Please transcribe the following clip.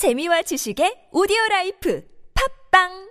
재미와 지식의 오디오 라이프. 팝빵!